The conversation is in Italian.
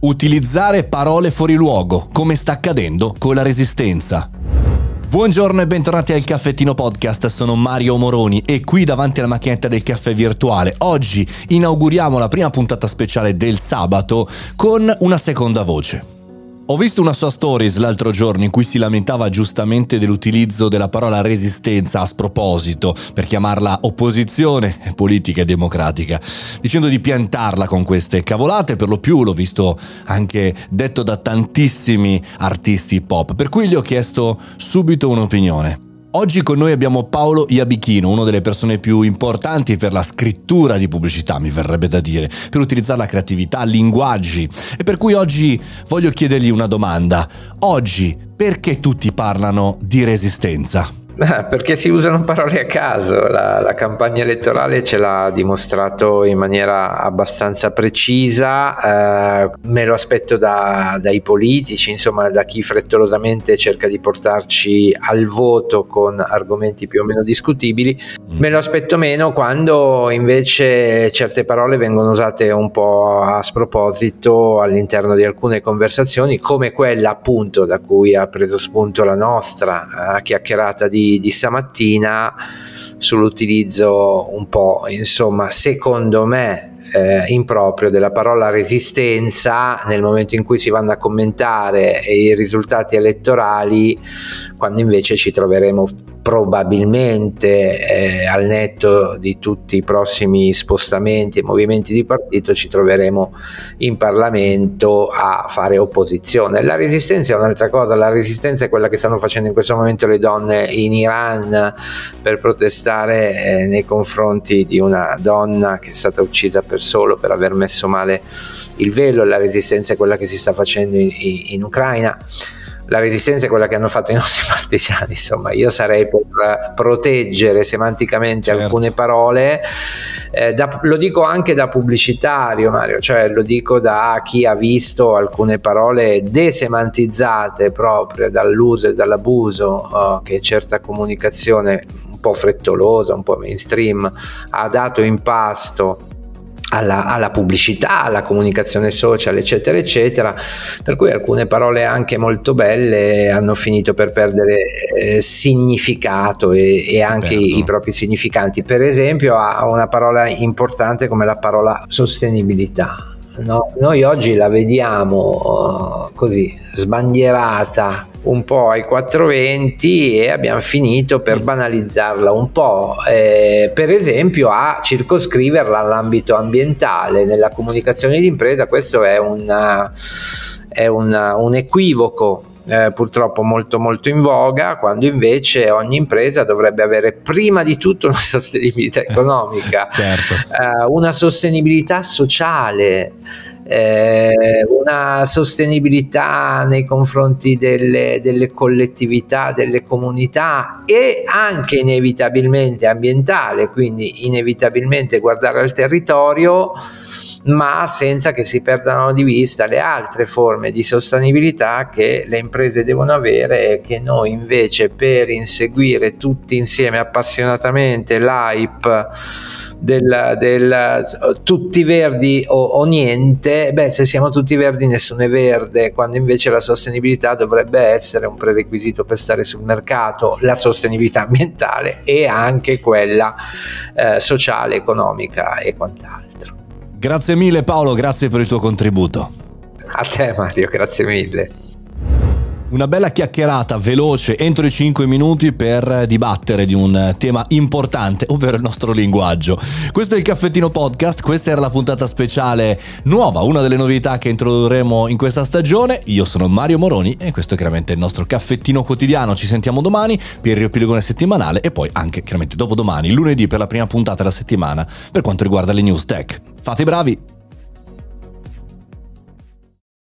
Utilizzare parole fuori luogo, come sta accadendo con la resistenza. Buongiorno e bentornati al Caffettino Podcast, sono Mario Moroni e qui davanti alla macchinetta del caffè virtuale oggi inauguriamo la prima puntata speciale del sabato con una seconda voce. Ho visto una sua stories l'altro giorno in cui si lamentava giustamente dell'utilizzo della parola resistenza a sproposito per chiamarla opposizione politica e democratica, dicendo di piantarla con queste cavolate, per lo più l'ho visto anche detto da tantissimi artisti pop, per cui gli ho chiesto subito un'opinione. Oggi con noi abbiamo Paolo Iabichino, una delle persone più importanti per la scrittura di pubblicità, mi verrebbe da dire, per utilizzare la creatività, linguaggi. E per cui oggi voglio chiedergli una domanda. Oggi perché tutti parlano di resistenza? Perché si usano parole a caso, la, la, campagna elettorale ce l'ha dimostrato in maniera abbastanza precisa, eh, me lo aspetto da, dai politici, insomma da chi frettolosamente cerca di portarci al voto con argomenti più o meno discutibili, me lo aspetto meno quando invece certe parole vengono usate un po' a sproposito all'interno di alcune conversazioni, come quella appunto da cui ha preso spunto la nostra eh, chiacchierata di di, stamattina sull'utilizzo un po', insomma, secondo me eh, improprio della parola resistenza nel momento in cui si vanno a commentare i risultati elettorali, quando invece ci troveremo probabilmente eh, al netto di tutti i prossimi spostamenti e movimenti di partito ci troveremo in Parlamento a fare opposizione. La resistenza è un'altra cosa, la resistenza è quella che stanno facendo in questo momento le donne in Iran per protestare eh, nei confronti di una donna che è stata uccisa per solo per aver messo male il velo, la resistenza è quella che si sta facendo in, in Ucraina la resistenza è quella che hanno fatto i nostri partigiani, insomma, io sarei per proteggere semanticamente certo. alcune parole, eh, da, lo dico anche da pubblicitario Mario, cioè lo dico da chi ha visto alcune parole desemantizzate proprio dall'uso e dall'abuso uh, che certa comunicazione un po' frettolosa, un po' mainstream ha dato in pasto alla, alla, pubblicità, alla comunicazione social, eccetera, eccetera, per cui alcune parole anche molto belle hanno finito per perdere eh, significato e, e anche i, i, propri significanti. Per esempio, ha una parola importante come la parola sostenibilità. No? Noi oggi la vediamo uh, così sbandierata un po' ai 420 e abbiamo finito per banalizzarla un po', eh, per esempio a circoscriverla all'ambito ambientale. Nella comunicazione d'impresa questo è, una, è una, un equivoco eh, purtroppo molto molto in voga, quando invece ogni impresa dovrebbe avere prima di tutto una sostenibilità economica, certo. eh, una sostenibilità sociale eh, una sostenibilità nei confronti delle, delle, collettività, delle comunità e anche inevitabilmente ambientale, quindi inevitabilmente guardare al territorio ma senza che si perdano di vista le altre forme di sostenibilità che le imprese devono avere e che noi invece per inseguire tutti insieme appassionatamente l'hype del, del tutti verdi o, o, niente, beh se siamo tutti verdi nessuno è verde, quando invece la sostenibilità dovrebbe essere un prerequisito per stare sul mercato, la sostenibilità ambientale e anche quella eh, sociale, economica e quant'altro. Grazie mille Paolo, grazie per il tuo contributo. A te Mario, grazie mille. Una bella chiacchierata veloce entro i 5 minuti per dibattere di un tema importante, ovvero il nostro linguaggio. Questo è il Caffettino Podcast, questa era la puntata speciale nuova, una delle novità che introdurremo in questa stagione. Io sono Mario Moroni e questo è chiaramente il nostro caffettino quotidiano. Ci sentiamo domani per il riepilogone settimanale e poi anche chiaramente dopodomani, lunedì per la prima puntata della settimana per quanto riguarda le news tech. Fate i bravi!